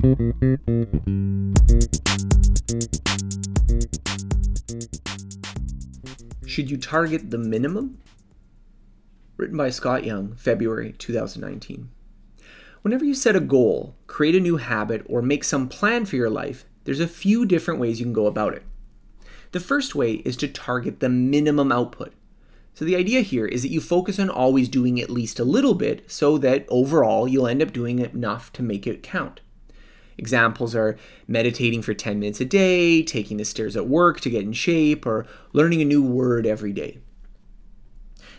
Should you target the minimum? Written by Scott Young, February 2019. Whenever you set a goal, create a new habit, or make some plan for your life, there's a few different ways you can go about it. The first way is to target the minimum output. So the idea here is that you focus on always doing at least a little bit so that overall you'll end up doing enough to make it count. Examples are meditating for 10 minutes a day, taking the stairs at work to get in shape, or learning a new word every day.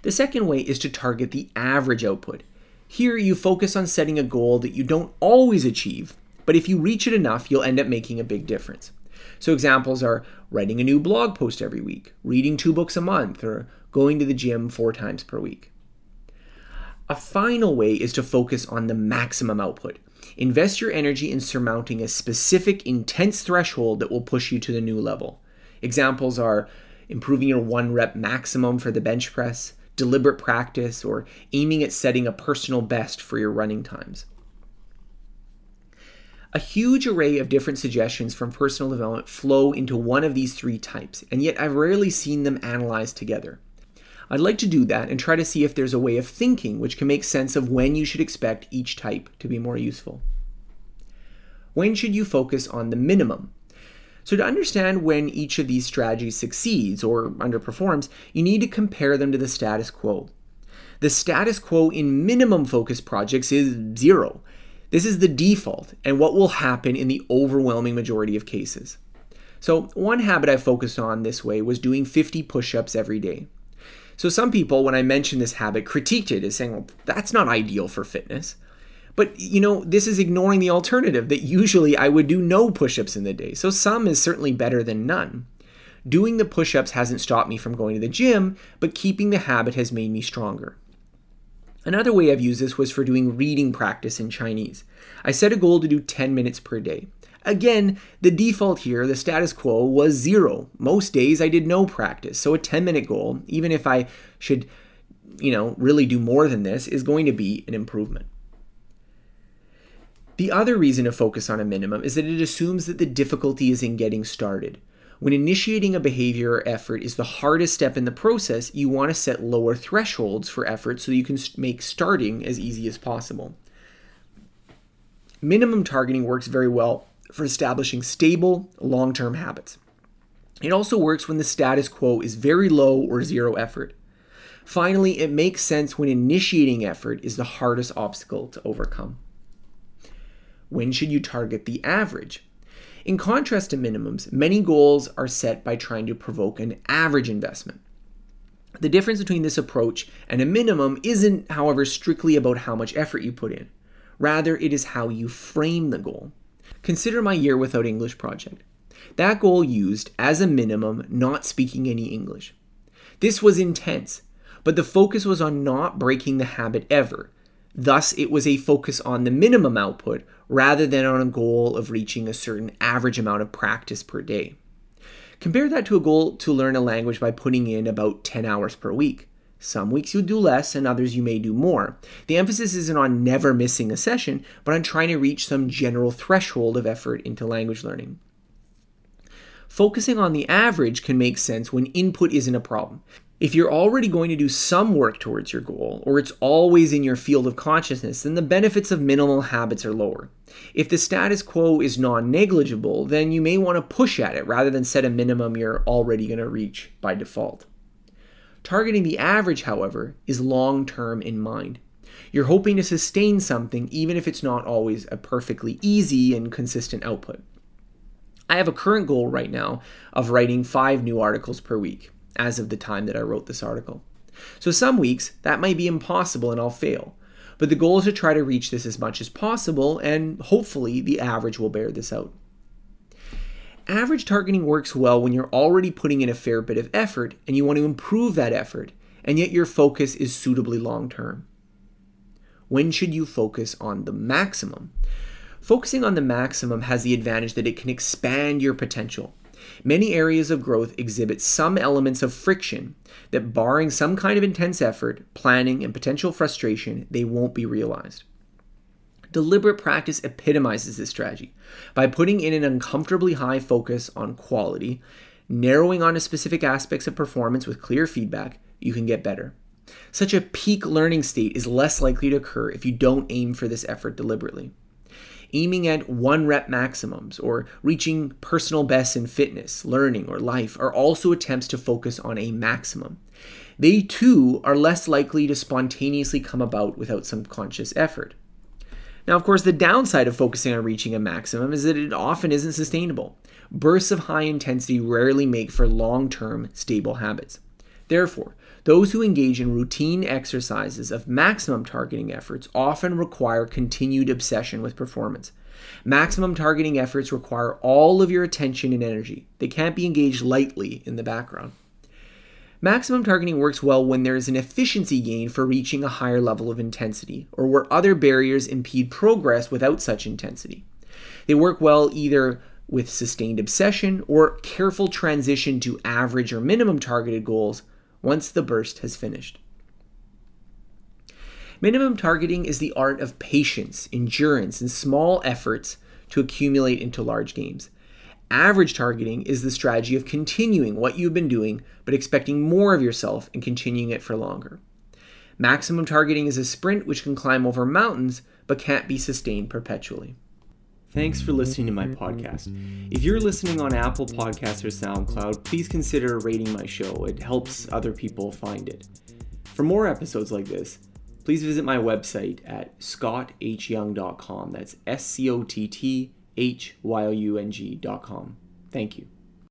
The second way is to target the average output. Here, you focus on setting a goal that you don't always achieve, but if you reach it enough, you'll end up making a big difference. So, examples are writing a new blog post every week, reading two books a month, or going to the gym four times per week. A final way is to focus on the maximum output. Invest your energy in surmounting a specific intense threshold that will push you to the new level. Examples are improving your one rep maximum for the bench press, deliberate practice, or aiming at setting a personal best for your running times. A huge array of different suggestions from personal development flow into one of these three types, and yet I've rarely seen them analyzed together. I'd like to do that and try to see if there's a way of thinking which can make sense of when you should expect each type to be more useful. When should you focus on the minimum? So, to understand when each of these strategies succeeds or underperforms, you need to compare them to the status quo. The status quo in minimum focus projects is zero. This is the default and what will happen in the overwhelming majority of cases. So, one habit I focused on this way was doing 50 push ups every day. So some people, when I mentioned this habit, critiqued it as saying, well, that's not ideal for fitness. But, you know, this is ignoring the alternative that usually I would do no push ups in the day. So some is certainly better than none. Doing the push ups hasn't stopped me from going to the gym, but keeping the habit has made me stronger. Another way I've used this was for doing reading practice in Chinese. I set a goal to do 10 minutes per day. Again, the default here, the status quo, was zero. Most days I did no practice, so a 10 minute goal, even if I should, you know, really do more than this, is going to be an improvement. The other reason to focus on a minimum is that it assumes that the difficulty is in getting started. When initiating a behavior or effort is the hardest step in the process, you want to set lower thresholds for effort so you can make starting as easy as possible. Minimum targeting works very well for establishing stable, long term habits. It also works when the status quo is very low or zero effort. Finally, it makes sense when initiating effort is the hardest obstacle to overcome. When should you target the average? In contrast to minimums, many goals are set by trying to provoke an average investment. The difference between this approach and a minimum isn't, however, strictly about how much effort you put in. Rather, it is how you frame the goal. Consider my year without English project. That goal used, as a minimum, not speaking any English. This was intense, but the focus was on not breaking the habit ever. Thus, it was a focus on the minimum output rather than on a goal of reaching a certain average amount of practice per day. Compare that to a goal to learn a language by putting in about 10 hours per week. Some weeks you'll do less, and others you may do more. The emphasis isn't on never missing a session, but on trying to reach some general threshold of effort into language learning. Focusing on the average can make sense when input isn't a problem. If you're already going to do some work towards your goal, or it's always in your field of consciousness, then the benefits of minimal habits are lower. If the status quo is non negligible, then you may want to push at it rather than set a minimum you're already going to reach by default. Targeting the average, however, is long term in mind. You're hoping to sustain something even if it's not always a perfectly easy and consistent output. I have a current goal right now of writing five new articles per week, as of the time that I wrote this article. So some weeks that might be impossible and I'll fail. But the goal is to try to reach this as much as possible, and hopefully the average will bear this out. Average targeting works well when you're already putting in a fair bit of effort and you want to improve that effort, and yet your focus is suitably long term. When should you focus on the maximum? Focusing on the maximum has the advantage that it can expand your potential. Many areas of growth exhibit some elements of friction that, barring some kind of intense effort, planning, and potential frustration, they won't be realized. Deliberate practice epitomizes this strategy. By putting in an uncomfortably high focus on quality, narrowing onto specific aspects of performance with clear feedback, you can get better. Such a peak learning state is less likely to occur if you don't aim for this effort deliberately. Aiming at one rep maximums or reaching personal bests in fitness, learning, or life are also attempts to focus on a maximum. They too are less likely to spontaneously come about without some conscious effort. Now, of course, the downside of focusing on reaching a maximum is that it often isn't sustainable. Bursts of high intensity rarely make for long term, stable habits. Therefore, those who engage in routine exercises of maximum targeting efforts often require continued obsession with performance. Maximum targeting efforts require all of your attention and energy. They can't be engaged lightly in the background. Maximum targeting works well when there is an efficiency gain for reaching a higher level of intensity, or where other barriers impede progress without such intensity. They work well either with sustained obsession or careful transition to average or minimum targeted goals once the burst has finished. Minimum targeting is the art of patience, endurance, and small efforts to accumulate into large games. Average targeting is the strategy of continuing what you've been doing, but expecting more of yourself and continuing it for longer. Maximum targeting is a sprint which can climb over mountains, but can't be sustained perpetually. Thanks for listening to my podcast. If you're listening on Apple Podcasts or SoundCloud, please consider rating my show. It helps other people find it. For more episodes like this, please visit my website at scotthyoung.com. That's S C O T T H Y O U N G.com. Thank you.